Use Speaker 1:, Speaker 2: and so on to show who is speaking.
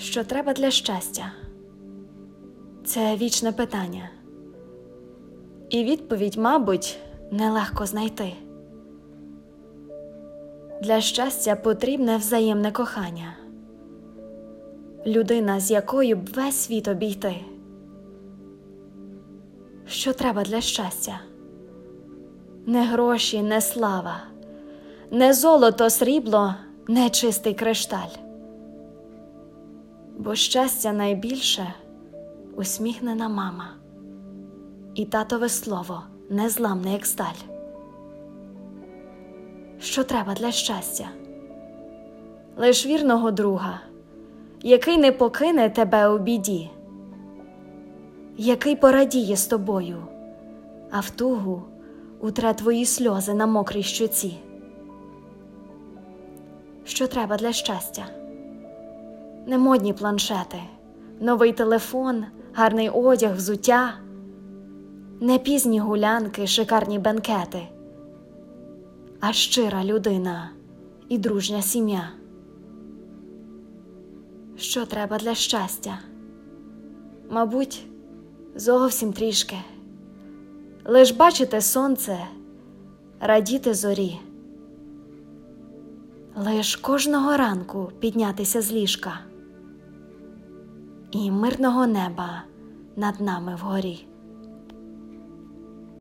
Speaker 1: Що треба для щастя? Це вічне питання. І відповідь, мабуть, нелегко знайти. Для щастя потрібне взаємне кохання, людина, з якою б весь світ обійти. Що треба для щастя? Не гроші, не слава, не золото, срібло, не чистий кришталь. Бо щастя найбільше усміхнена мама, і татове слово незламне, як сталь. Що треба для щастя? Лиш вірного друга, який не покине тебе у біді, який порадіє з тобою, а в тугу утре твої сльози на мокрій щоці. Що треба для щастя? Не модні планшети, новий телефон, гарний одяг, взуття, не пізні гулянки, шикарні бенкети, а щира людина і дружня сім'я. Що треба для щастя? Мабуть, зовсім трішки. Лиш бачити сонце, радіти зорі, лиш кожного ранку піднятися з ліжка і мирного неба над нами вгорі.